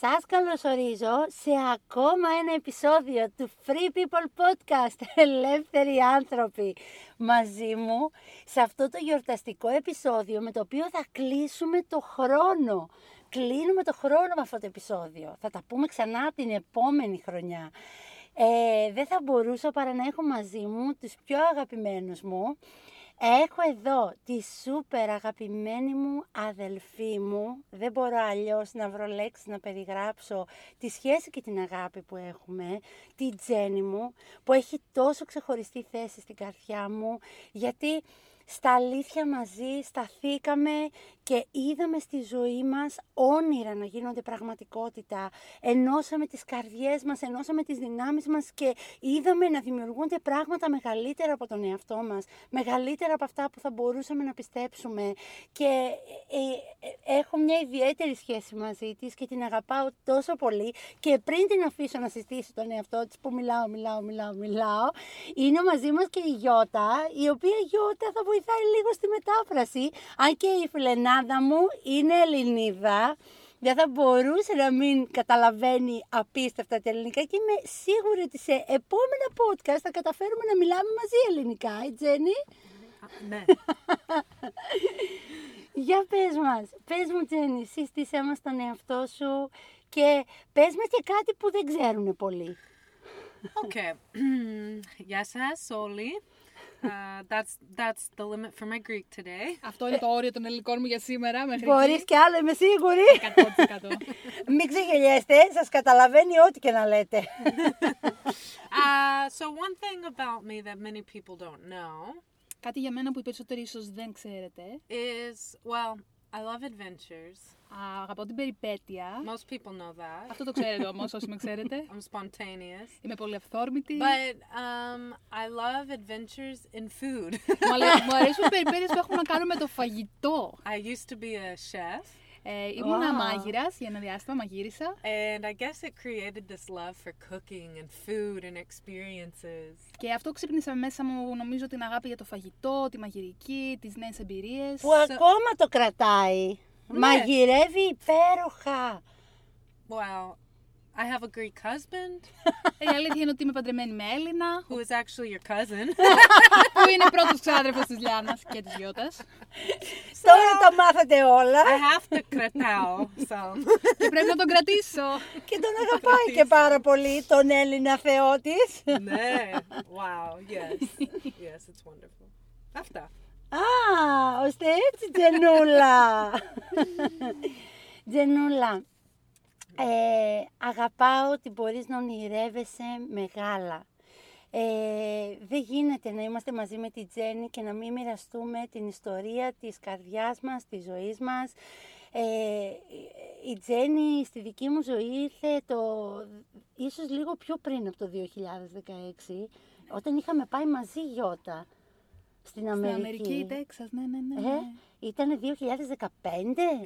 Σας καλωσορίζω σε ακόμα ένα επεισόδιο του Free People Podcast Ελεύθεροι άνθρωποι μαζί μου σε αυτό το γιορταστικό επεισόδιο με το οποίο θα κλείσουμε το χρόνο. Κλείνουμε το χρόνο με αυτό το επεισόδιο. Θα τα πούμε ξανά την επόμενη χρονιά. Ε, δεν θα μπορούσα παρά να έχω μαζί μου τους πιο αγαπημένους μου Έχω εδώ τη σούπερ αγαπημένη μου αδελφή μου. Δεν μπορώ αλλιώς να βρω λέξη να περιγράψω τη σχέση και την αγάπη που έχουμε. Τη Τζέννη μου που έχει τόσο ξεχωριστή θέση στην καρδιά μου. Γιατί στα αλήθεια μαζί σταθήκαμε και είδαμε στη ζωή μας όνειρα να γίνονται πραγματικότητα. Ενώσαμε τις καρδιές μας, ενώσαμε τις δυνάμεις μας και είδαμε να δημιουργούνται πράγματα μεγαλύτερα από τον εαυτό μας, μεγαλύτερα από αυτά που θα μπορούσαμε να πιστέψουμε. Και ε, ε, έχω μια ιδιαίτερη σχέση μαζί της και την αγαπάω τόσο πολύ και πριν την αφήσω να συστήσει τον εαυτό της που μιλάω, μιλάω, μιλάω, μιλάω, είναι μαζί μας και η Γιώτα, η οποία Γιώτα θα βοηθάει λίγο στη μετάφραση, αν και η φιλενάδα μου είναι Ελληνίδα, δεν θα μπορούσε να μην καταλαβαίνει απίστευτα τα ελληνικά και είμαι σίγουρη ότι σε επόμενα podcast θα καταφέρουμε να μιλάμε μαζί ελληνικά, ε Τζένι; Ναι. Για πες μας, πες μου Τζένι, σύστησέ μας τον εαυτό σου και πες μας και κάτι που δεν ξέρουν πολύ. Οκ. Γεια σας όλοι. Uh, that's, that's the limit for my Greek today. Αυτό είναι το όριο των ελληνικών μου για σήμερα. Μέχρι Μπορείς κι άλλο, είμαι σίγουρη. 100%. Μην ξεγελιέστε, σας καταλαβαίνει ό,τι και να λέτε. Uh, so one thing about me that many people don't know Κάτι για μένα που οι περισσότεροι ίσως δεν ξέρετε. is, well, I love adventures. Α, αγαπάω την περιπέτεια. Most people know that. Αυτό το ξέρετε όμως όσοι με ξέρετε. I'm spontaneous. Είμαι πολύ αυθόρμητη. But um, I love adventures in food. Μου, αλε- μου αρέσουν οι περιπέτειες που έχουν να κάνουν με το φαγητό. I used to be a chef, Ε, ήμουνα Wow. μάγειρας για ένα διάστημα, μαγείρισα. and I guess it created this love for cooking and food and experiences. Και αυτό ξύπνησε μέσα μου νομίζω την αγάπη για το φαγητό, τη μαγειρική, τις νέες εμπειρίες. που ακόμα το κρατάει. Μαγειρεύει υπέροχα. Well, I have a Greek husband Ε, η αλήθεια είναι ότι είμαι παντρεμένη με Έλληνα, who is actually your cousin. που είναι πρώτος ξάδερφος της Λιάννας και της Γιώτας. Τώρα τα μάθατε όλα I have to kratao some. και πρέπει να τον κρατήσω. και τον αγαπάει και πάρα πολύ τον Έλληνα θεό της. ναι. Wow. Yes. Yes, it's wonderful. Αυτά. Α, ώστε έτσι Τζενούλα. Τζενούλα, ε, αγαπάω ότι μπορείς να ονειρεύεσαι μεγάλα. Ε, δεν γίνεται να είμαστε μαζί με τη Τζέννη και να μην μοιραστούμε την ιστορία της καρδιάς μας, της ζωής μας. Ε, η Τζέννη στη δική μου ζωή ήρθε το, ίσως λίγο πιο πριν από το 2016, όταν είχαμε πάει μαζί Γιώτα στην Στην Αμερική. Αμερική, Τέξας, ναι, ναι, ναι. Ε, ναι. Ήταν 2015,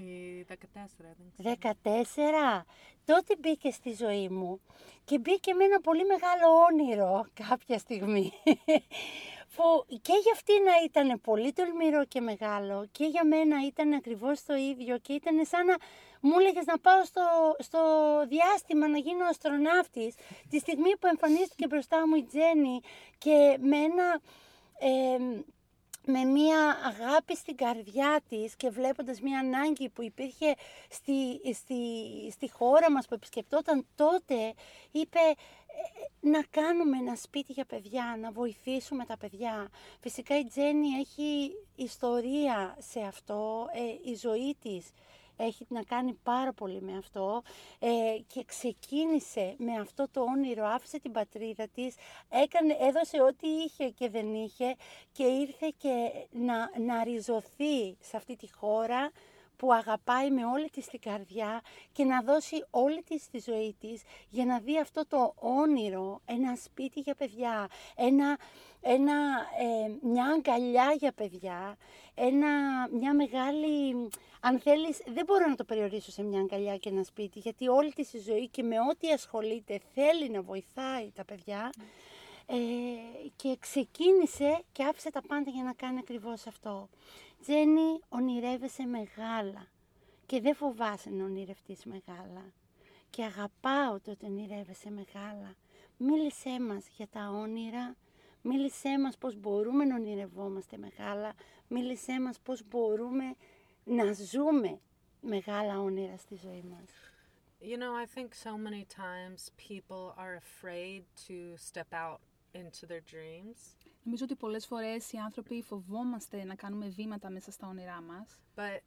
Η 14, I think. 14. Τότε μπήκε στη ζωή μου και μπήκε με ένα πολύ μεγάλο όνειρο κάποια στιγμή. Που και για αυτή να ήταν πολύ τολμηρό και μεγάλο και για μένα ήταν ακριβώς το ίδιο και ήταν σαν να μου έλεγες να πάω στο, στο διάστημα να γίνω αστροναύτης. Τη στιγμή που εμφανίστηκε μπροστά μου η Τζέννη και με ένα... ε, με μία αγάπη στην καρδιά της και βλέποντας μία ανάγκη που υπήρχε στη, στη, στη χώρα μας που επισκεπτόταν τότε, είπε «Ε, να κάνουμε ένα σπίτι για παιδιά, να βοηθήσουμε τα παιδιά. Φυσικά η Τζέννη έχει ιστορία σε αυτό, ε, η ζωή της έχει να κάνει πάρα πολύ με αυτό ε, και ξεκίνησε με αυτό το όνειρο, άφησε την πατρίδα της, έκανε, έδωσε ό,τι είχε και δεν είχε και ήρθε και να, να ριζωθεί σε αυτή τη χώρα που αγαπάει με όλη της την καρδιά και να δώσει όλη της τη ζωή της για να δει αυτό το όνειρο, ένα σπίτι για παιδιά, ένα, ένα, ε, μια αγκαλιά για παιδιά, ένα, μια μεγάλη... Αν θέλεις, δεν μπορώ να το περιορίσω σε μια αγκαλιά και ένα σπίτι, γιατί όλη της η ζωή και με ό,τι ασχολείται θέλει να βοηθάει τα παιδιά. Ε, και ξεκίνησε και άφησε τα πάντα για να κάνει ακριβώς αυτό. Τζένι, ονειρεύεσαι μεγάλα και δεν φοβάσαι να ονειρευτείς μεγάλα. Και αγαπάω το ότι ονειρεύεσαι μεγάλα. Μίλησέ μας για τα όνειρα, μίλησέ μας πώς μπορούμε να ονειρευόμαστε μεγάλα, μίλησέ μας πώς μπορούμε να ζούμε μεγάλα όνειρα στη ζωή μας. You know, I think so many times people are afraid to step out into their dreams. Νομίζω ότι πολλές φορές οι άνθρωποι φοβόμαστε να κάνουμε βήματα μέσα στα όνειρά μας. But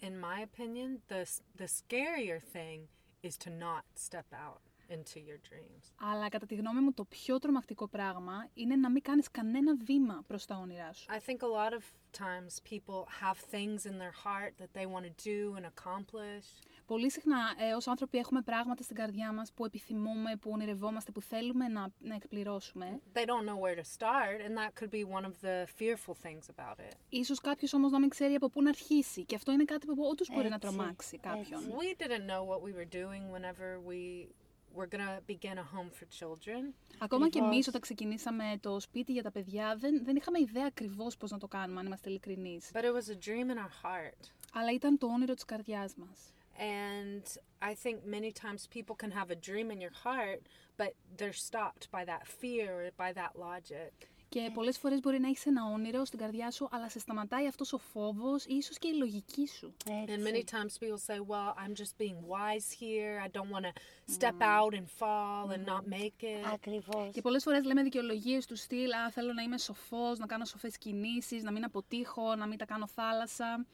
in my opinion, the the scarier thing is to not step out into your dreams. Αλλά κατά τη γνώμη μου το πιο τρομακτικό πράγμα είναι να μην κάνεις κανένα βήμα προς τα όνειρά σου. I think a lot of times people have things in their heart that they want to do and accomplish. Πολύ συχνά ε, ως άνθρωποι έχουμε πράγματα στην καρδιά μας που επιθυμούμε, που ονειρευόμαστε, που θέλουμε να, να εκπληρώσουμε. They don't know where to start, and that could be one of the fearful things about it. Ίσως κάποιος όμως να μην ξέρει από πού να αρχίσει και αυτό είναι κάτι που όντως μπορεί να Έτσι, τρομάξει κάποιον. έτσι. We didn't know what we were doing whenever we were going to begin a home for children. Ακόμα και Ακριβώς. εμείς όταν ξεκινήσαμε το σπίτι για τα παιδιά δεν, δεν είχαμε ιδέα ακριβώς πώς να το κάνουμε, αν είμαστε ειλικρινείς. But it was a dream in our heart. Αλλά ήταν το όνειρο της καρδιάς μας. And I think many times people can have a dream in your heart, but they're stopped by that fear or by that logic. Και πολλές φορές μπορεί να έχεις ένα όνειρο στην καρδιά σου, αλλά σε σταματάει αυτός ο φόβος ή ίσως και η λογική σου. Έτσι. And many times people say, well, I'm just being wise here. I don't want to step out and fall and not make it. Ακριβώς. Και πολλές φορές λέμε δικαιολογίες του στυλ, α, θέλω να είμαι σοφός, να κάνω σοφές κινήσεις, να μην αποτύχω, να μην τα κάνω θάλασσα.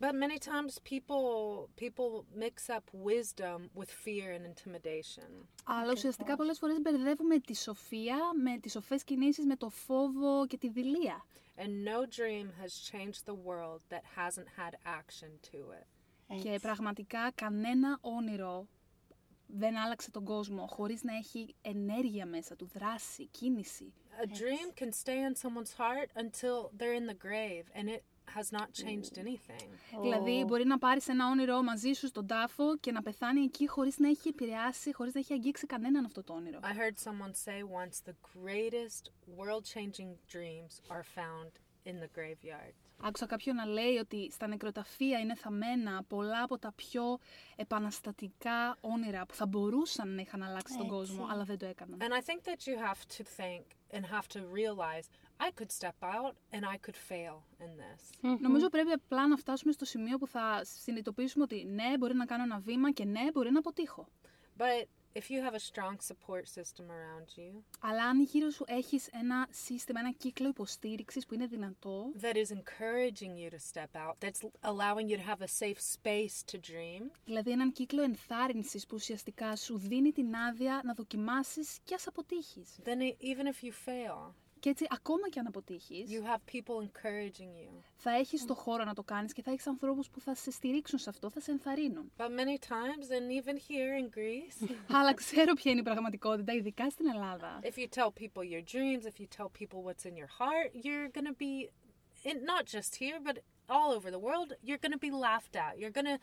But many times people people mix up wisdom with fear and intimidation. Αλλά ουσιαστικά πολλές φορές μπερδεύουμε τη σοφία με τις σοφές κινήσεις, με το φόβο και τη δειλία. And no dream has changed the world that hasn't had action to it. Και πραγματικά κανένα όνειρο δεν άλλαξε τον κόσμο χωρίς να έχει ενέργεια μέσα του, δράση, κίνηση. A dream can stay in someone's heart until they're in the grave and it has not changed anything. Δηλαδή μπορεί να πάρεις ένα όνειρο μαζί σου στον τάφο και να πεθάνει εκεί χωρίς να έχει επηρεάσει, χωρίς να έχει αγγίξει κανέναν αυτό το όνειρο. I heard someone say once the greatest world changing dreams are found in the graveyard. Άκουσα κάποιον να λέει ότι στα νεκροταφεία είναι θαμμένα πολλά από τα πιο επαναστατικά όνειρα που θα μπορούσαν να είχαν αλλάξει τον κόσμο, αλλά δεν το έκαναν. And I think that you have to think and have to realize I could step out and I could fail in this. Νομίζω πρέπει απλά να φτάσουμε στο σημείο που θα συνειδητοποιήσουμε ότι ναι, μπορεί να κάνω ένα βήμα και ναι, μπορεί να αποτύχω. But if you have a strong support system around you Αλλά αν γύρω σου έχεις ένα σύστημα, ένα κύκλο υποστήριξης που είναι δυνατό, that is encouraging you to step out, that's allowing you to have a safe space to dream, δηλαδή έναν κύκλο ενθάρρυνσης που ουσιαστικά σου δίνει την άδεια να δοκιμάσεις και ας αποτύχεις. then e- even if you fail, Και έτσι ακόμα και αν αποτύχεις, you have people encouraging you. θα έχεις το χώρο να το κάνεις και θα έχεις ανθρώπους που θα σε στηρίξουν σε αυτό, θα σε ενθαρρύνουν. But many times, and even here in Greece, Αλλά ξέρω ποια είναι η πραγματικότητα, ειδικά στην Ελλάδα. if you tell people your dreams, if you tell people what's in your heart, you're going to be, in, not just here, but all over the world, you're going to be laughed at. You're going to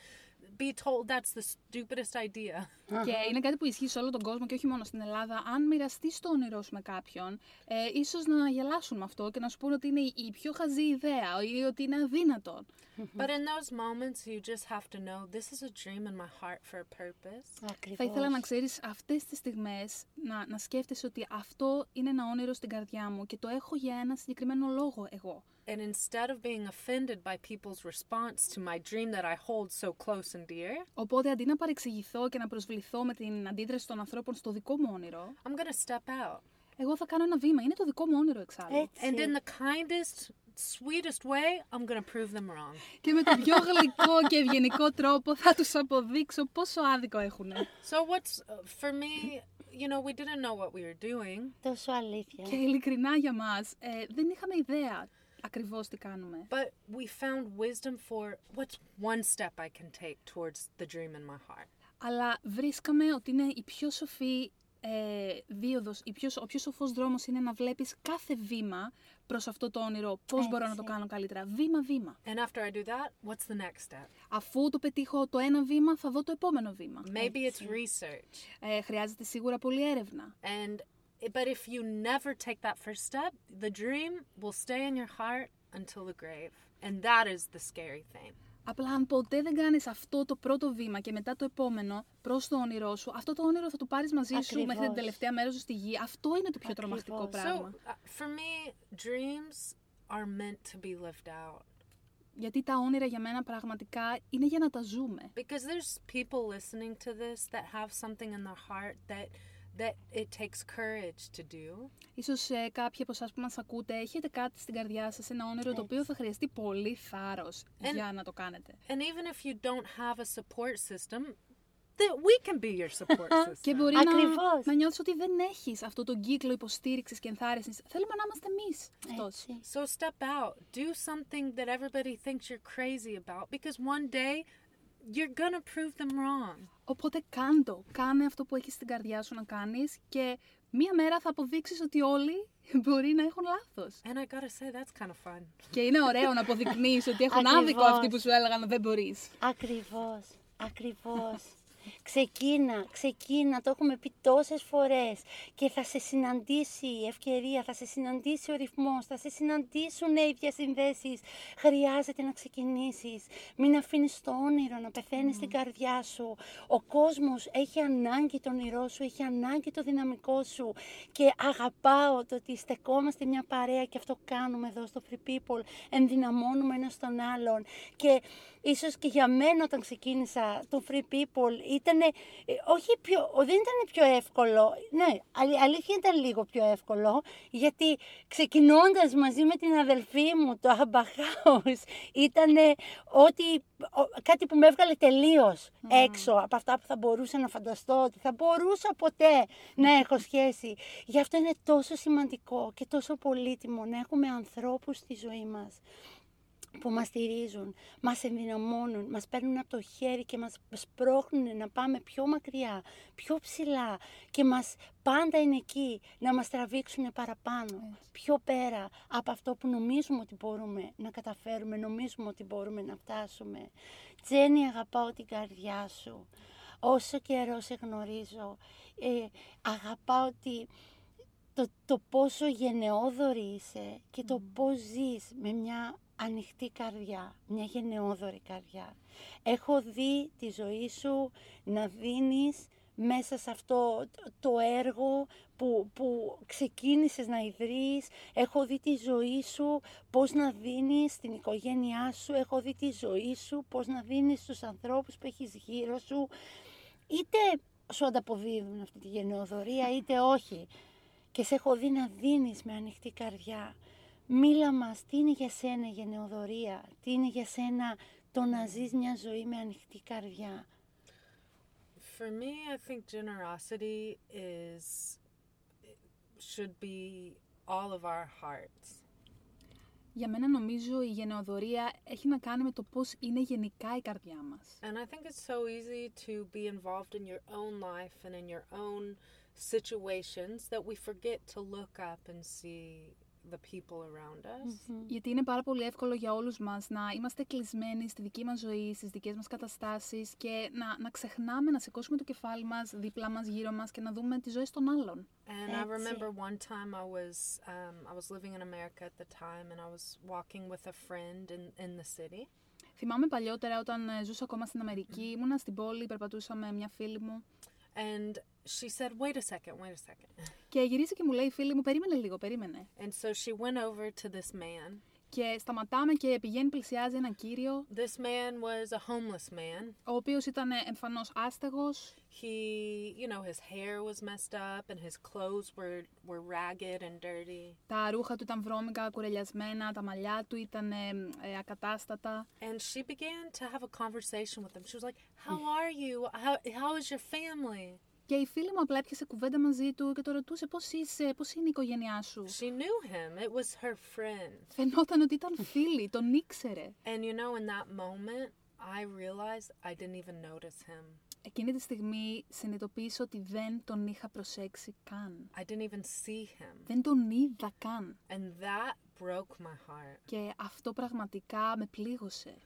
be told that's the stupidest idea. Και είναι κάτι που ισχύει σε όλο τον κόσμο και όχι μόνο στην Ελλάδα. Αν μοιραστεί το όνειρό σου με κάποιον, ε, ίσως να γελάσουν με αυτό και να σου πούνε ότι είναι η- η πιο χαζή ιδέα ή ότι είναι αδύνατον. But in those moments, you just have to know this is a dream in my heart for a purpose. Ακριβώς. Θα ήθελα να ξέρεις αυτές τις στιγμές να, να σκέφτεσαι ότι αυτό είναι ένα όνειρο στην καρδιά μου και το έχω για ένα συγκεκριμένο λόγο εγώ. And instead of being offended by people's response to my dream that I hold so close and dear, Οπότε αντί να παρεξηγηθώ και να προσβληθώ με την αντίδραση των ανθρώπων στο δικό μου όνειρο, I'm going to step out. εγώ θα κάνω ένα βήμα. Είναι το δικό μου όνειρο εξάλλου. Έτσι. And in the kindest, sweetest way, I'm going to prove them wrong. Και με τον πιο γλυκό και ευγενικό τρόπο θα τους αποδείξω πόσο άδικο έχουν. So, what's uh, for me, you know, we didn't know what we were doing. Τόσο αλήθεια. Και ειλικρινά για μας, ε, δεν είχαμε ιδέα. Ακριβώς τι κάνουμε. But we found wisdom for what's one step I can take towards the dream in my heart. Αλλά βρίσκαμε ότι είναι η πιο σοφή ε, δίωδος, η πιο, ο πιο σοφός δρόμος είναι να βλέπεις κάθε βήμα προς αυτό το όνειρο, πώς μπορώ να το Έτσι. κάνω καλύτερα, βήμα-βήμα. And after I do that, what's the next step? Αφού το πετύχω το ένα βήμα, θα δω το επόμενο βήμα. Maybe it's research. Ε, χρειάζεται σίγουρα πολλή έρευνα. And but if you never take that first step, the dream will stay in your heart until the grave. And that is the scary thing. Απλά αν ποτέ δεν κάνεις αυτό το πρώτο βήμα και μετά το επόμενο προς το όνειρό σου, αυτό το όνειρο θα το πάρεις μαζί σου Ακριβώς. μέχρι την τελευταία μέρα σου στη γη. Αυτό είναι το πιο τρομακτικό Ακριβώς. πράγμα. So uh, for me, dreams are meant to be lived out. Γιατί τα όνειρα για μένα πραγματικά είναι για να τα ζούμε. Because there's people listening to this that have something in their heart that that it takes courage to do. Ίσως ε, κάποιοι από εσάς που μας ακούτε έχετε κάτι στην καρδιά σας, ένα όνειρο το οποίο θα χρειαστεί πολύ θάρρος Εν- για να το κάνετε. And even if you don't have a support system, that we can be your support system. Και μπορεί να, Ακριβώς. να νιώθεις ότι δεν έχεις αυτό τον κύκλο υποστήριξης και ενθάρρυνσης. Θέλουμε να είμαστε εμείς αυτός. Έτσι. So step out. Do something that everybody thinks you're crazy about because one day you're gonna prove them wrong. Οπότε κάντο, κάνε αυτό που έχεις στην καρδιά σου να κάνεις και μία μέρα θα αποδείξεις ότι όλοι μπορεί να έχουν λάθος. And I gotta say, that's kind of fun. Και είναι ωραίο να αποδεικνύεις ότι έχουν άδικο Ακριβώς. αυτοί που σου έλεγαν δεν μπορείς. Ακριβώς, ακριβώς. Ξεκίνα, ξεκίνα, το έχουμε πει τόσες φορές και θα σε συναντήσει η ευκαιρία, θα σε συναντήσει ο ρυθμός, θα σε συναντήσουν οι διασυνδέσεις. Χρειάζεται να ξεκινήσεις. Μην αφήνεις το όνειρο να πεθαίνεις στην καρδιά σου. Ο κόσμος έχει ανάγκη τον όνειρό σου, έχει ανάγκη το δυναμικό σου και αγαπάω το ότι στεκόμαστε μια παρέα και αυτό κάνουμε εδώ στο Free People, ενδυναμώνουμε ένα τον άλλον και ίσως και για μένα όταν ξεκίνησα το Free People ήταν, όχι πιο, ο- δεν ήταν πιο εύκολο, ναι, αλη- αλήθεια ήταν λίγο πιο εύκολο, γιατί ξεκινώντας μαζί με την αδελφή μου το Abba House ήταν ότι, ο- κάτι που με έβγαλε τελείως έξω από αυτά που θα μπορούσα να φανταστώ, ότι θα μπορούσα ποτέ να έχω σχέση. Γι' αυτό είναι τόσο σημαντικό και τόσο πολύτιμο να έχουμε ανθρώπους στη ζωή μας που μας στηρίζουν, μας ενδυναμώνουν, μας παίρνουν από το χέρι και μας σπρώχνουν να πάμε πιο μακριά, πιο ψηλά και μας πάντα είναι εκεί να μας τραβήξουν παραπάνω, πιο πέρα από αυτό που νομίζουμε ότι μπορούμε να καταφέρουμε, νομίζουμε ότι μπορούμε να φτάσουμε. Τζένι, αγαπάω την καρδιά σου. Όσο καιρό σε γνωρίζω, ε, αγαπάω ότι το, το πόσο γενναιόδορη είσαι και το πώς ζεις με μια ανοιχτή καρδιά, μια γενναιόδορη καρδιά. Έχω δει τη ζωή σου να δίνεις μέσα σε αυτό το- το έργο που, που ξεκίνησες να ιδρύεις. Έχω δει τη ζωή σου πώς να δίνεις στην οικογένειά σου. Έχω δει τη ζωή σου πώς να δίνεις στους ανθρώπους που έχεις γύρω σου. Είτε σου ανταποδίδουν αυτή τη γενναιοδορία είτε όχι. Και σε έχω δει να δίνεις με ανοιχτή καρδιά. Μίλα μας, τι είναι για σένα η γενναιοδορία, τι είναι για σένα το να ζεις μια ζωή με ανοιχτή καρδιά; For me, I think generosity is should be all of our hearts. Για μένα νομίζω η γενεοδορία έχει να κάνει με το πώς είναι γενικά η καρδιά μας. And I think it's so easy to be involved in your own life and in your own situations that we forget to look up and see the people around us. Γιατί είναι πάρα πολύ εύκολο για όλους μας να είμαστε κλεισμένοι στη δική μας ζωή, στις δικές μας καταστάσεις και να, να ξεχνάμε να σηκώσουμε το κεφάλι μας δίπλα μας, γύρω μας και να δούμε τη ζωή των άλλων. And I Έτσι. remember one time I was um, I was living in America at the time, and I was walking with a friend in in the city, Θυμάμαι παλιότερα όταν ε, ζούσα ακόμα στην Αμερική, ήμουνα στην πόλη, περπατούσα με μια φίλη μου and she said, "Wait a second, wait a second." και γυρίζει και μου λέει η φίλη μου, περίμενε λίγο, περίμενε. And so she went over to this man. Και σταματάμε και πηγαίνει, πλησιάζει έναν κύριο, This man was a homeless man. ο οποίος ήταν ε, εμφανώς άστεγος, He, you know, his hair was messed up and his clothes were were ragged and dirty. τα ρούχα του ήταν βρώμικα, κουρελιασμένα, τα μαλλιά του ήταν ε, ε, ακατάστατα. And she began to have a conversation with him. She was like, "How are you? How how is your family?" Και η φίλη μου απλά έπιασε κουβέντα μαζί του και το ρωτούσε πώς είσαι, πώς είναι η οικογένειά σου. She knew him. It was her friend. Φαινόταν ότι ήταν φίλη, τον ήξερε. And you know, in that moment, I realized I didn't even notice him. Εκείνη τη στιγμή συνειδητοποίησα ότι δεν τον είχα προσέξει καν. I didn't even see him. Δεν τον είδα καν. And that broke my heart. Και αυτό πραγματικά με πλήγωσε.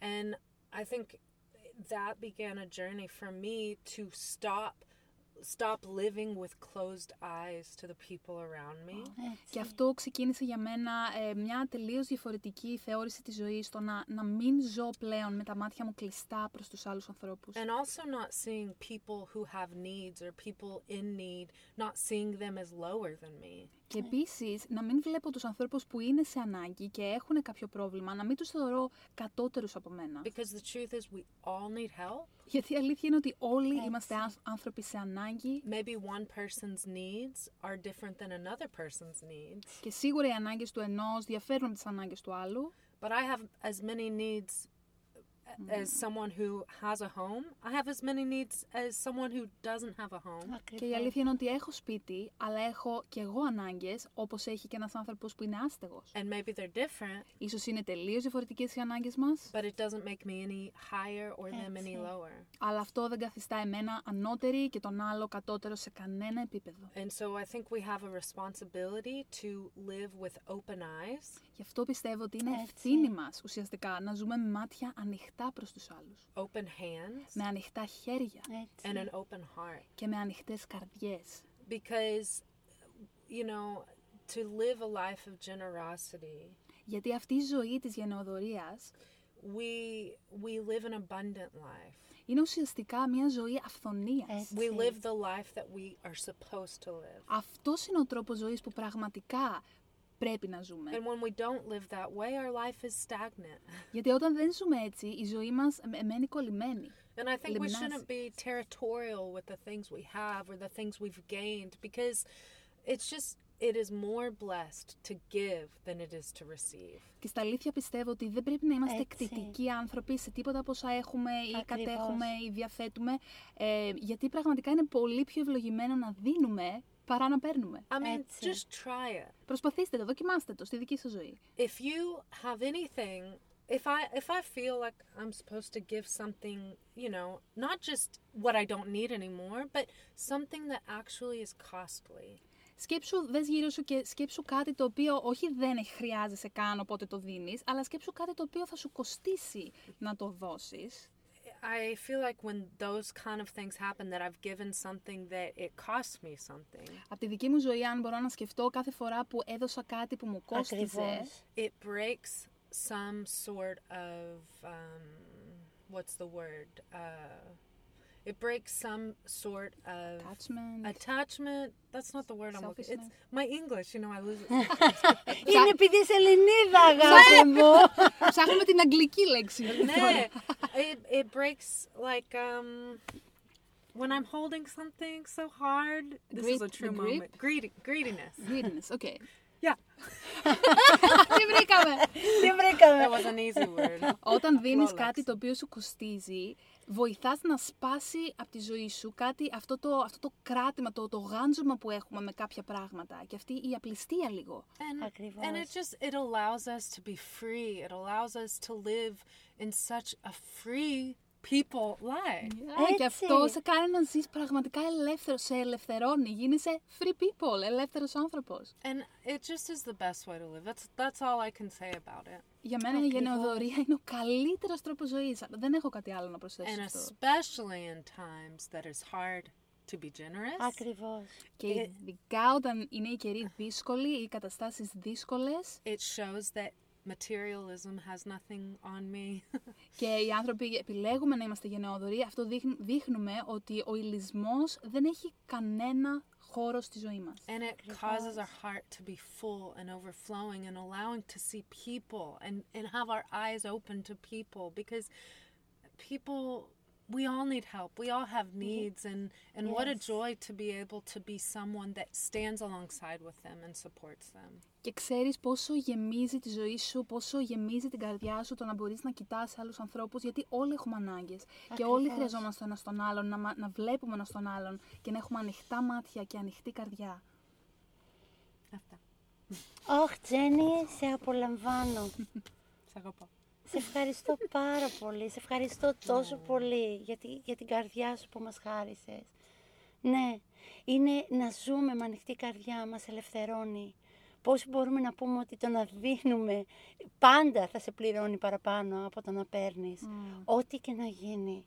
And I think that began a journey for me to stop stop living with closed eyes to the people around me. Και αυτό ξεκίνησε για μένα ε, μια τελείως διαφορετική θεώρηση της ζωής, το να, να μην ζω πλέον με τα μάτια μου κλειστά προς τους άλλους ανθρώπους. And also not seeing people who have needs or people in need, not seeing them as lower than me. Και επίσης να μην βλέπω τους ανθρώπους που είναι σε ανάγκη και έχουν κάποιο πρόβλημα, να μην τους θεωρώ κατώτερους από μένα. Because the truth is, we all need help. Γιατί η αλήθεια είναι ότι όλοι είμαστε άνθ- άνθρωποι σε ανάγκη. Maybe one person's needs are different than another person's needs, και σίγουρα οι ανάγκες του ενός διαφέρουν από τις ανάγκες του άλλου. but I have as many needs as someone who has a home. I have as many needs as someone who doesn't have a home. Και η αλήθεια είναι ότι έχω σπίτι, αλλά έχω και εγώ ανάγκες, όπως έχει και ένας άνθρωπος που είναι άστεγος. And maybe they're different, Ίσως είναι τελείως διαφορετικές οι ανάγκες μας, but it doesn't make me any higher or them any Έτσι. lower. αλλά αυτό δεν καθιστά εμένα ανώτερη και τον άλλο κατώτερο σε κανένα επίπεδο. And so I think we have a responsibility to live with open eyes, Γι' αυτό πιστεύω ότι είναι Έτσι. ευθύνη μας ουσιαστικά να ζούμε με μάτια ανοιχτά προς τους άλλους. open hands, Με ανοιχτά χέρια Έτσι. and an open heart. και με ανοιχτές καρδιές. Because, you know, to live a life of generosity, Γιατί αυτή η ζωή της γενεοδορίας we we live an abundant life. είναι ουσιαστικά μια ζωή αυθονίας. Έτσι. We live the life that we are supposed to live. Αυτός είναι ο τρόπος ζωής που πραγματικά πρέπει να ζούμε. And when we don't live that way, our life is stagnant. Γιατί όταν δεν ζούμε έτσι, η ζωή μας ε, μένει κολλημένη. And I think we Λιμνάζει. shouldn't be territorial with the things we have or the things we've gained because it's just it is more blessed to give than it is to receive. Και στα αλήθεια πιστεύω ότι δεν πρέπει να είμαστε Έτσι. εκτιτικοί άνθρωποι σε τίποτα από όσα έχουμε ή Ακριβώς. κατέχουμε ή διαθέτουμε. Ε, γιατί πραγματικά είναι πολύ πιο ευλογημένο να δίνουμε παρά να παίρνουμε. I mean, Έτσι. just try it. Προσπαθήστε το, δοκιμάστε το στη δική σας ζωή. If you have anything, if I if I feel like I'm supposed to give something, you know, not just what I don't need anymore, but something that actually is costly. Σκέψου, δες γύρω σου και σκέψου κάτι το οποίο όχι δεν χρειάζεσαι καν οπότε το δίνεις, αλλά σκέψου κάτι το οποίο θα σου κοστίσει να το δώσεις. I feel like when those kind of things happen that I've given something that it costs me something. Από τη δική μου ζωή, αν μπορώ να σκεφτώ κάθε φορά που έδωσα κάτι που μου κόστιζε, Ακριβώς. It breaks some sort of um, what's the word? Uh, it breaks some sort of attachment, attachment. That's not the word I'm looking. It's Selfishness. my English. You know, I lose it. Είναι επειδή είσαι Ελληνίδα, αγάπη μου. Ψάχνουμε την αγγλική λέξη. Nah, it it breaks like um when I'm holding something so hard. This is a Grip- true the grip? moment. Greedy, greediness. Greediness, οκ. Yeah, Τι βρήκαμε. Τι βρήκαμε. that was an easy word. Όταν δίνεις Flawless. κάτι το οποίο σου κοστίζει, βοηθάς να σπάσει από τη ζωή σου κάτι, αυτό το, αυτό το κράτημα, το, το γάντζωμα που έχουμε με κάποια πράγματα. Και αυτή η απληστία λίγο. And, Ακριβώς. and it just it allows us to be free. It allows us to live in such a free people life. Α, και Έτσι. αυτό σε κάνει να ζεις πραγματικά ελεύθερος, σε ελευθερώνει. Γίνεσαι free people, ελεύθερος άνθρωπος. And it just is the best way to live. That's that's all I can say about it. Για μένα η Ακριβώς. γενεοδορία είναι ο καλύτερος τρόπος ζωής. Δεν έχω κάτι άλλο να προσθέσω And σε αυτό. especially in times that it's hard to be generous. Ακριβώς. Και ειδικά όταν είναι οι καιροί δύσκολοι ή οι καταστάσεις δύσκολες It shows that materialism has nothing on me. και οι άνθρωποι επιλέγουμε να είμαστε γενναιόδοροι, αυτό δείχν- δείχνουμε ότι ο ηλισμός δεν έχει κανένα χώρο στη ζωή μας. and it causes our heart to be full and overflowing and allowing to see people and, and have our eyes open to people because people we all need help. We all have needs, and and what a Yes. joy to be able to be someone that stands alongside with them and supports them. Και ξέρεις πόσο γεμίζει τη ζωή σου, πόσο γεμίζει την καρδιά σου το να μπορείς να κοιτάς άλλους ανθρώπους, γιατί όλοι έχουμε ανάγκες. Και όλοι Ακριβώς. χρειαζόμαστε ένα τον άλλον, να, μα- να βλέπουμε ένα τον άλλον και να έχουμε ανοιχτά μάτια και ανοιχτή καρδιά. Αυτά. Ωχ, Τζένι, σε απολαμβάνω. Σ' αγαπώ. Σε ευχαριστώ πάρα πολύ. Σε ευχαριστώ τόσο πολύ για, τη, για την καρδιά σου που μας χάρισες. Ναι, είναι να ζούμε με ανοιχτή καρδιά, μας ελευθερώνει. Πώς μπορούμε να πούμε ότι το να δίνουμε πάντα θα σε πληρώνει παραπάνω από το να παίρνεις. Ό,τι και να γίνει.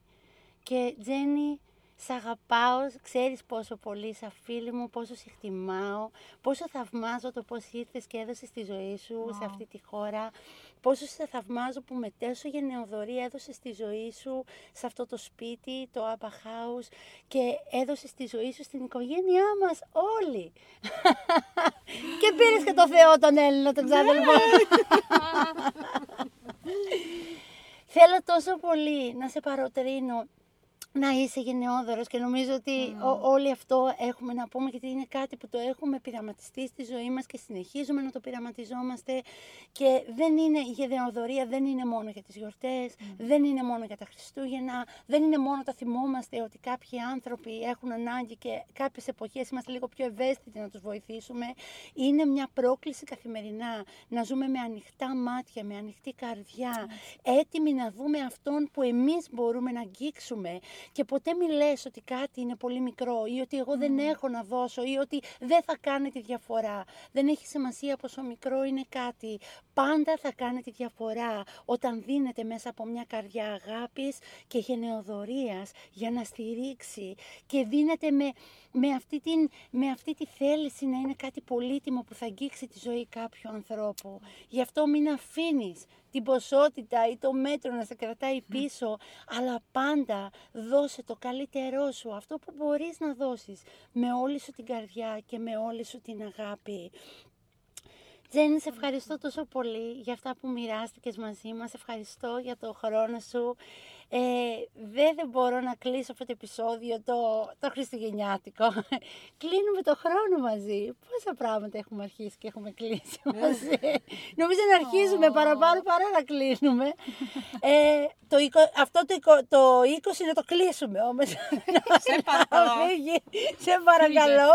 Και Τζένι, σ' αγαπάω, ξέρεις πόσο πολύ σαν φίλη μου, πόσο σε εκτιμάω, πόσο θαυμάζω το πώς ήρθες και έδωσες τη ζωή σου σε αυτή τη χώρα, πόσο σε θαυμάζω που με τόσο γενναιοδορία έδωσες τη ζωή σου σε αυτό το σπίτι, το Abba House και έδωσες τη ζωή σου στην οικογένειά μας όλοι. και πήρες και το Θεό τον Έλληνα, τον ξάδελφο. Θέλω τόσο πολύ να σε παροτρύνω να είσαι γενναιόδωρος και νομίζω ότι ό- όλοι αυτό έχουμε να πούμε γιατί είναι κάτι που το έχουμε πειραματιστεί στη ζωή μας και συνεχίζουμε να το πειραματιζόμαστε και δεν είναι, η γενναιοδορία δεν είναι μόνο για τις γιορτές, δεν είναι μόνο για τα Χριστούγεννα, δεν είναι μόνο το θυμόμαστε ότι κάποιοι άνθρωποι έχουν ανάγκη και κάποιες εποχές είμαστε λίγο πιο ευαίσθητοι να τους βοηθήσουμε. Είναι μια πρόκληση καθημερινά να ζούμε με ανοιχτά μάτια, με ανοιχτή καρδιά, έτοιμοι να δούμε αυτόν που εμείς μπορούμε να αγγίξουμε και ποτέ μη λες ότι κάτι είναι πολύ μικρό ή ότι εγώ δεν έχω να δώσω ή ότι δεν θα κάνει τη διαφορά. Δεν έχει σημασία πόσο μικρό είναι κάτι. Πάντα θα κάνει τη διαφορά όταν δίνεται μέσα από μια καρδιά αγάπης και γενεοδορίας για να στηρίξει και δίνεται με, με, αυτή την, με αυτή τη θέληση να είναι κάτι πολύτιμο που θα αγγίξει τη ζωή κάποιου ανθρώπου. Γι' αυτό μην αφήνεις την ποσότητα ή το μέτρο να σε κρατάει πίσω, αλλά πάντα δώσε το καλύτερό σου, αυτό που μπορείς να δώσεις με όλη σου την καρδιά και με όλη σου την αγάπη. Τζέννη, σε ευχαριστώ τόσο πολύ για αυτά που μοιράστηκες μαζί μας. Ευχαριστώ για το χρόνο σου. Ε, δεν, δεν μπορώ να κλείσω αυτό το επεισόδιο το, το χριστουγεννιάτικο. Κλείνουμε το χρόνο μαζί. Πόσα πράγματα έχουμε αρχίσει και έχουμε κλείσει μαζί. Νομίζω να αρχίζουμε παραπάνω παρά να κλείνουμε. ε, το, εικο- αυτό το, εικο- το 20 να το κλείσουμε όμως. Σε παρακαλώ. Να φύγει. Σε παρακαλώ.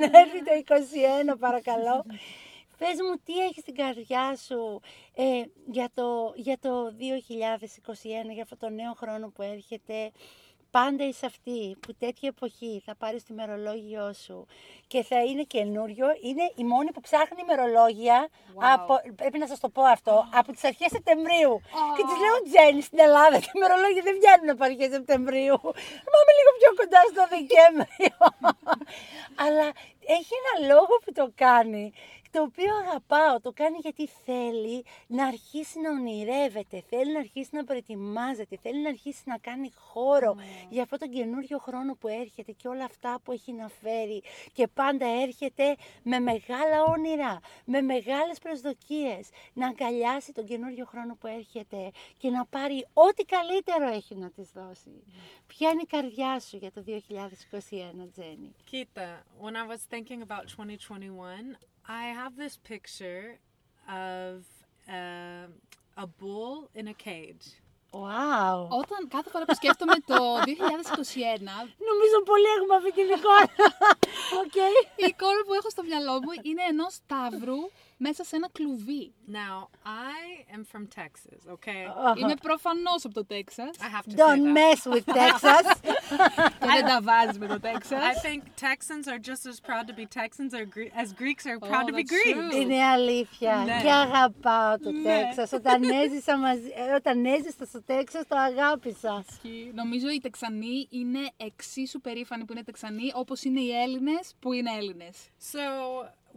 να έρθει το 21 παρακαλώ. Πες μου τι έχεις στην καρδιά σου ε, για, το, για το 2021, για αυτό το νέο χρόνο που έρχεται. Πάντα είσαι αυτή που τέτοια εποχή θα πάρεις το ημερολόγιο σου και θα είναι καινούριο. Είναι η μόνη που ψάχνει ημερολόγια. Από, πρέπει να σας το πω αυτό. Από τις αρχές Σεπτεμβρίου. Και της λέω Τζέννη στην Ελλάδα. Τα ημερολόγια δεν βγαίνουν από αρχές Σεπτεμβρίου. Πάμε λίγο πιο κοντά στο Δεκέμβριο. Αλλά έχει ένα λόγο που το κάνει το οποίο αγαπάω, το κάνει γιατί θέλει να αρχίσει να ονειρεύεται, θέλει να αρχίσει να προετοιμάζεται, θέλει να αρχίσει να κάνει χώρο για αυτόν τον καινούριο χρόνο που έρχεται και όλα αυτά που έχει να φέρει και πάντα έρχεται με μεγάλα όνειρα, με μεγάλες προσδοκίες να αγκαλιάσει τον καινούριο χρόνο που έρχεται και να πάρει ό,τι καλύτερο έχει να της δώσει. Ποια είναι η καρδιά σου για το 2021, Τζέννη; Kita, when I was thinking about 2021, I have this picture of uh, a bull in a cage. Wow! Όταν κάθε φορά που σκέφτομαι το 2021, Νομίζω πολύ έχουμε αυτή την εικόνα. Οκ. η εικόνα που έχω στο μυαλό μου είναι ενός σταύρου μέσα σε ένα κλουβί. Now, I am from Texas, okay? Είμαι προφανώς από το Τέξας I have to Don't say that. mess with Texas. και δεν τα βάζεις με το Τέξας. I think Texans are just as proud to be Texans or Gre- as Greeks are proud to be that's Greeks. true. Είναι αλήθεια. Ναι. Και αγαπάω το Ναι. Τέξας. Όταν έζησα, μαζί, ε, όταν έζησα στο Τέξας το αγάπησα. Και Νομίζω οι Τεξανοί είναι εξίσου περήφανοι που είναι Τεξανοί, όπως είναι οι Έλληνες που είναι Έλληνες. So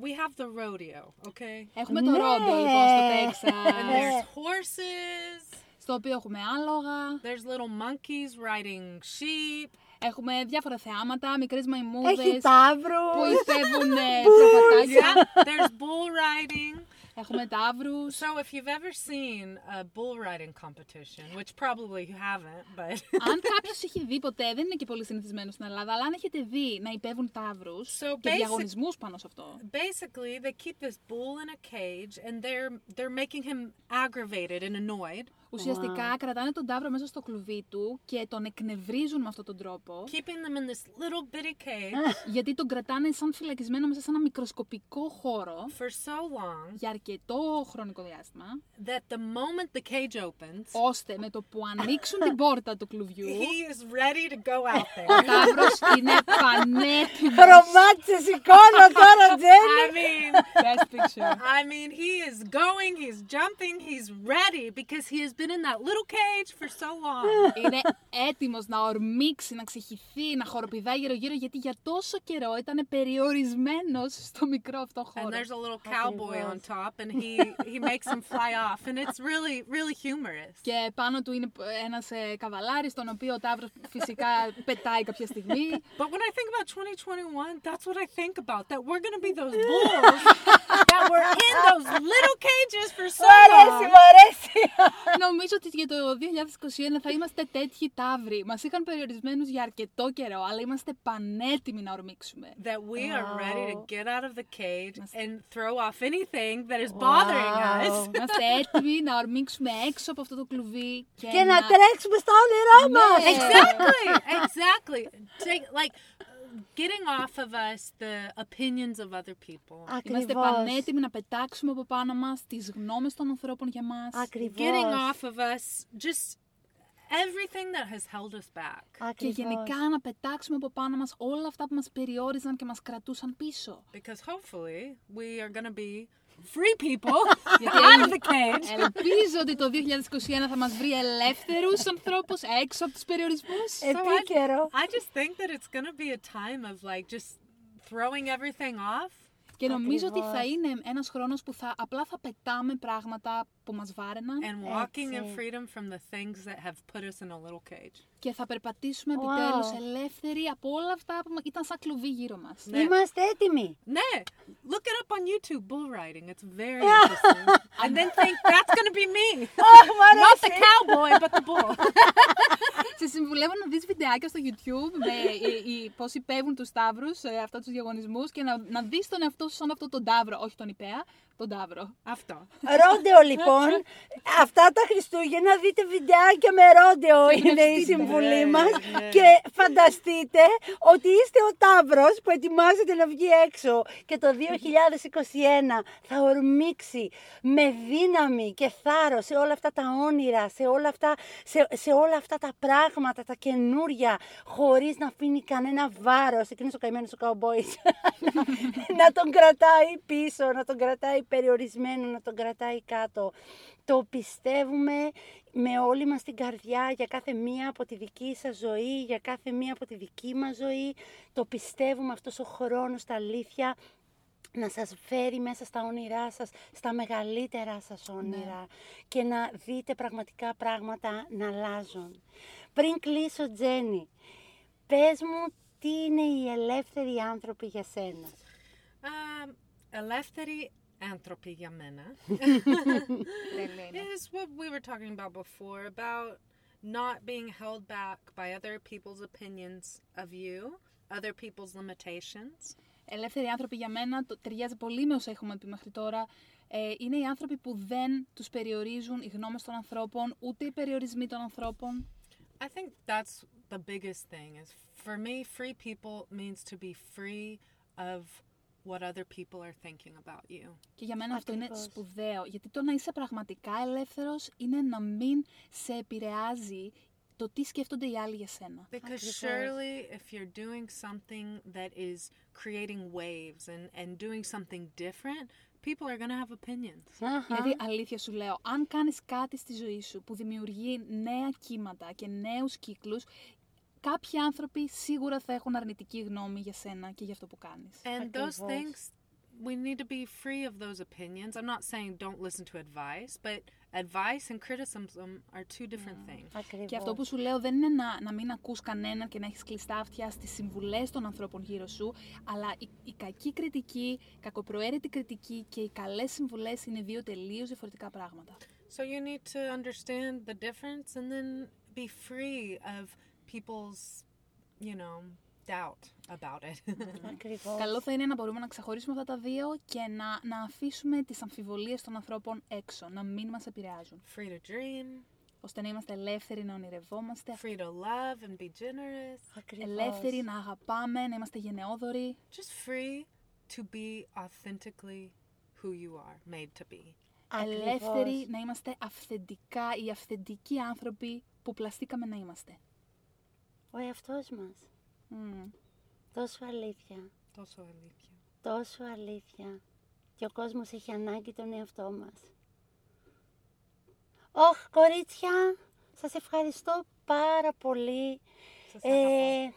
we have the rodeo, okay? Έχουμε το Ναι. ρόντο λοιπόν στο And Τέξας, there's horses, στο οποίο έχουμε άλογα, there's little monkeys riding sheep. έχουμε διάφορα θεάματα, μικρές Έχει μαϊμούδες που τάβρου. υφεύουν προφατάκια. Yeah, there's bull riding. Έχουμε ταύρους. So if you've ever seen a bull riding competition, which probably you haven't, but αν κάποιο έχει δει ποτέ, δεν είναι και πολύ συνηθισμένο στην Ελλάδα, αλλά αν έχετε δει να υπέβουν ταύρου So και basic- διαγωνισμού πάνω σε αυτό. basically they keep this bull in a cage and they're they're making him aggravated and annoyed, Ουσιαστικά κρατάνε τον ταύρο μέσα στο κλουβί του και τον εκνευρίζουν με αυτόν τον τρόπο. keeping them in this little bitty cage Γιατί τον κρατάνε σαν φυλακισμένο μέσα σε ένα μικροσκοπικό χώρο for so long για αρκετό χρονικό διάστημα, that the moment the cage opens, ώστε με το που ανοίξουν την πόρτα του κλουβιού, he is ready to go out ο there. ταύρος είναι πανέτοιμος. Χρωμάτισε σηκώνω τώρα, Τζένι. I mean, Best picture. I mean, he is going, he's jumping, he's ready because he has been in that little cage for so long. Είναι έτοιμος να ορμήξει, να ξεχυθεί, να χοροπηδάει γύρω-γύρω, γιατί για τόσο καιρό ήταν περιορισμένος στο μικρό αυτό And χώρο. there's a little cowboy on top, and he he makes him fly off, and it's really really humorous. Και πάνω του είναι ένας ε, καβαλάρης, τον οποίο ο Ταύρος φυσικά πετάει κάποια στιγμή. But when I think about 2021, that's what I think about. That we're gonna be those bulls that were in those little cages for so Μ' αρέσει, long. μ' αρέσει. Νομίζω ότι για το 2021 θα είμαστε τέτοιοι ταύροι. Μας είχαν περιορισμένους για αρκετό καιρό, αλλά είμαστε πανέτοιμοι να ορμήξουμε. That we are ready to Wow. get out of the cage and throw off anything that is bothering us. Wow. Είμαστε έτοιμοι να ορμήξουμε έξω από αυτό το κλουβί και, Και να τρέξουμε στα όνειρά μας. Ναι. exactly, exactly. Take like getting off of us the opinions of other people. Είμαστε Ακριβώς. πανέτοιμοι να πετάξουμε από πάνω μας τις γνώμες των ανθρώπων για μας. Ακριβώς. Getting off of us just everything that has held us back. Και Ακριβώς. γενικά να πετάξουμε από πάνω μας όλα αυτά που μας περιόριζαν και μας κρατούσαν πίσω. Because hopefully we are going to be free people out of the cage. Ελπίζω ότι το 2021 θα μας βρει ελεύθερους ανθρώπους έξω από τους περιορισμούς. Ε, Επίκαιρο. I just think that it's going to be a time of like just throwing everything off. Και νομίζω ότι Ακριβώς. θα είναι ένας χρόνος που θα, απλά θα πετάμε πράγματα που μας βάρεναν and walking in Έτσι. freedom from the things that have put us in a little cage. και θα περπατήσουμε Wow. επιτέλους ελεύθεροι από όλα αυτά που ήταν σαν κλουβί γύρω μας. Ναι. Είμαστε έτοιμοι. Ναι, look it up on YouTube, bull riding. It's very interesting. and then think that's going to be me. Αχ, μ' Not the αρέσει. cowboy, but the bull. Σε συμβουλεύω να δεις βιντεάκια στο YouTube με ε, ε, πώς υπέβουν τους ταύρους σε αυτά τους διαγωνισμούς και να, να δεις τον εαυτό σου σαν αυτό τον ταύρο, όχι τον υπέα, τον ταύρο. Αυτό. Ρόντεο λοιπόν, αυτά τα Χριστούγεννα δείτε βιντεάκια με ρόντεο είναι η συμβουλή μας. Και φανταστείτε ότι είστε ο Ταύρος που ετοιμάζεται να βγει έξω και το 2021 θα ορμήξει με δύναμη και θάρρος σε όλα αυτά τα όνειρα, σε όλα αυτά, σε, σε όλα αυτά τα πράγματα, τα καινούρια, χωρίς να αφήνει κανένα βάρος, εκείνος ο καημένος ο καουμπόης, να τον κρατάει πίσω, να τον κρατάει περιορισμένο, να τον κρατάει κάτω. Το πιστεύουμε με όλη μας την καρδιά για κάθε μία από τη δική σας ζωή, για κάθε μία από τη δική μας ζωή. Το πιστεύουμε αυτός ο χρόνος, τα αλήθεια, να σας φέρει μέσα στα όνειρά σας, στα μεγαλύτερά σας όνειρα και να δείτε πραγματικά πράγματα να αλλάζουν. Πριν κλείσω, Τζένι, πες μου τι είναι οι ελεύθεροι άνθρωποι για σένα. Um, ελεύθεροι άνθρωποι για μένα is what we were talking about before about not being held back by other people's opinions of you, other people's limitations. Ελεύθεροι άνθρωποι για μένα το, ταιριάζει πολύ με όσα έχουμε πει μέχρι τώρα. Ε, είναι οι άνθρωποι που δεν τους περιορίζουν οι γνώμες των ανθρώπων, ούτε οι περιορισμοί των ανθρώπων. I think that's the biggest thing is for me free people means to be free of what other people are thinking about you. Και για μένα αυτό είναι Ακριβώς. σπουδαίο, γιατί το να είσαι πραγματικά ελεύθερος είναι να μην σε επηρεάζει το τι σκέφτονται οι άλλοι για σένα. Because Ακριβώς. surely if you're doing something that is creating waves and, and doing something different, people are going to have opinions. Αχα. Δηλαδή, αλήθεια σου λέω, αν κάνεις κάτι στη ζωή σου που δημιουργεί νέα κύματα και νέους κύκλους, κάποιοι άνθρωποι σίγουρα θα έχουν αρνητική γνώμη για σένα και για αυτό που κάνεις. And those Ακριβώς. things we need to be free of those opinions. I'm not saying don't listen to advice, but advice and criticism are two different things. Ακριβώς. Και αυτό που σου λέω δεν είναι να, να μην ακούς κανέναν και να έχεις κλειστά αυτιά στις συμβουλές των ανθρώπων γύρω σου, αλλά η, η κακή κριτική, η κακοπροαίρετη κριτική και οι καλές συμβουλές είναι δύο τελείως διαφορετικά πράγματα. So you need to understand the difference and then be free of people's, you know, doubt about it. Ακριβώς. Καλό θα είναι να μπορούμε να ξεχωρίσουμε αυτά τα δύο και να, να αφήσουμε τις αμφιβολίες των ανθρώπων έξω, να μην μας επηρεάζουν. free to dream, Ώστε να είμαστε ελεύθεροι να ονειρευόμαστε, free to love and be generous, Ακριβώς. ελεύθεροι να αγαπάμε, να είμαστε γενναιόδοροι, just free to be authentically who you are made to be. Ακριβώς. ελεύθεροι να είμαστε αυθεντικά οι αυθεντικοί άνθρωποι που πλαστήκαμε να είμαστε. Ο εαυτός μας. Μμμ. Τόσο αλήθεια. Τόσο αλήθεια. Τόσο αλήθεια. Και ο κόσμος έχει ανάγκη τον εαυτό μας. Όχ, κορίτσια, σας ευχαριστώ πάρα πολύ. Σας Ε,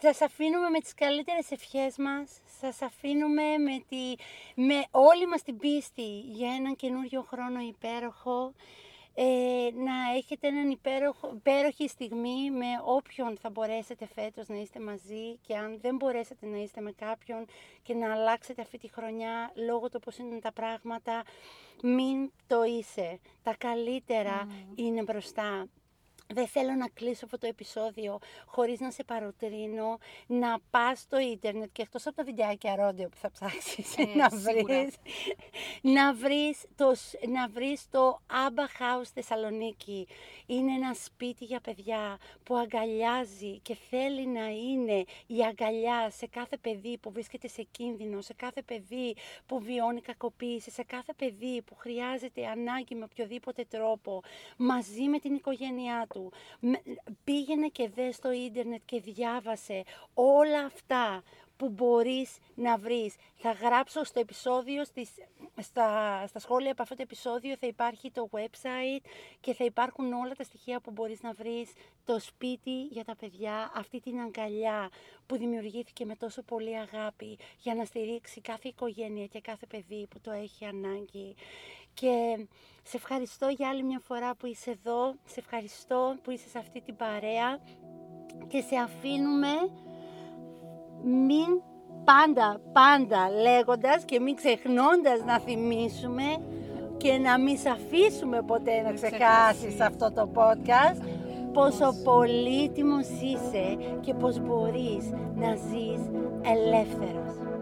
σας αφήνουμε με τις καλύτερες ευχές μας. Σας αφήνουμε με, τη, με όλη μας την πίστη για έναν καινούριο χρόνο υπέροχο. Ε, να έχετε έναν υπέροχο, υπέροχη στιγμή με όποιον θα μπορέσετε φέτος να είστε μαζί και αν δεν μπορέσετε να είστε με κάποιον και να αλλάξετε αυτή τη χρονιά λόγω του πώς είναι τα πράγματα, μην το είσαι. Τα καλύτερα είναι μπροστά. Δεν θέλω να κλείσω αυτό το επεισόδιο χωρίς να σε παροτρύνω να πας στο ίντερνετ και εκτός από τα βιντεάκια ρόντιο που θα ψάξεις Ε, να, σίγουρα. βρεις, να, βρεις το, σ- να βρεις το Abba House Θεσσαλονίκη. Είναι ένα σπίτι για παιδιά που αγκαλιάζει και θέλει να είναι η αγκαλιά σε κάθε παιδί που βρίσκεται σε κίνδυνο, σε κάθε παιδί που βιώνει κακοποίηση, σε κάθε παιδί που χρειάζεται ανάγκη με οποιοδήποτε τρόπο, μαζί με την οικογένειά του. Με- Πήγαινε και δες στο ίντερνετ και διάβασε όλα αυτά που μπορείς να βρεις. Θα γράψω στο επεισόδιο, στις, στα, στα σχόλια από αυτό το επεισόδιο θα υπάρχει το website και θα υπάρχουν όλα τα στοιχεία που μπορείς να βρεις το σπίτι για τα παιδιά, αυτή την αγκαλιά που δημιουργήθηκε με τόσο πολύ αγάπη για να στηρίξει κάθε οικογένεια και κάθε παιδί που το έχει ανάγκη. Και σε ευχαριστώ για άλλη μια φορά που είσαι εδώ, σε ευχαριστώ που είσαι σε αυτή την παρέα και σε αφήνουμε μην πάντα, πάντα λέγοντας και μην ξεχνώντας να θυμίσουμε και να μην σε αφήσουμε ποτέ να ξεχάσεις ξεχάσεις. αυτό το podcast πόσο πολύτιμος είσαι και πως μπορείς να ζεις ελεύθερος.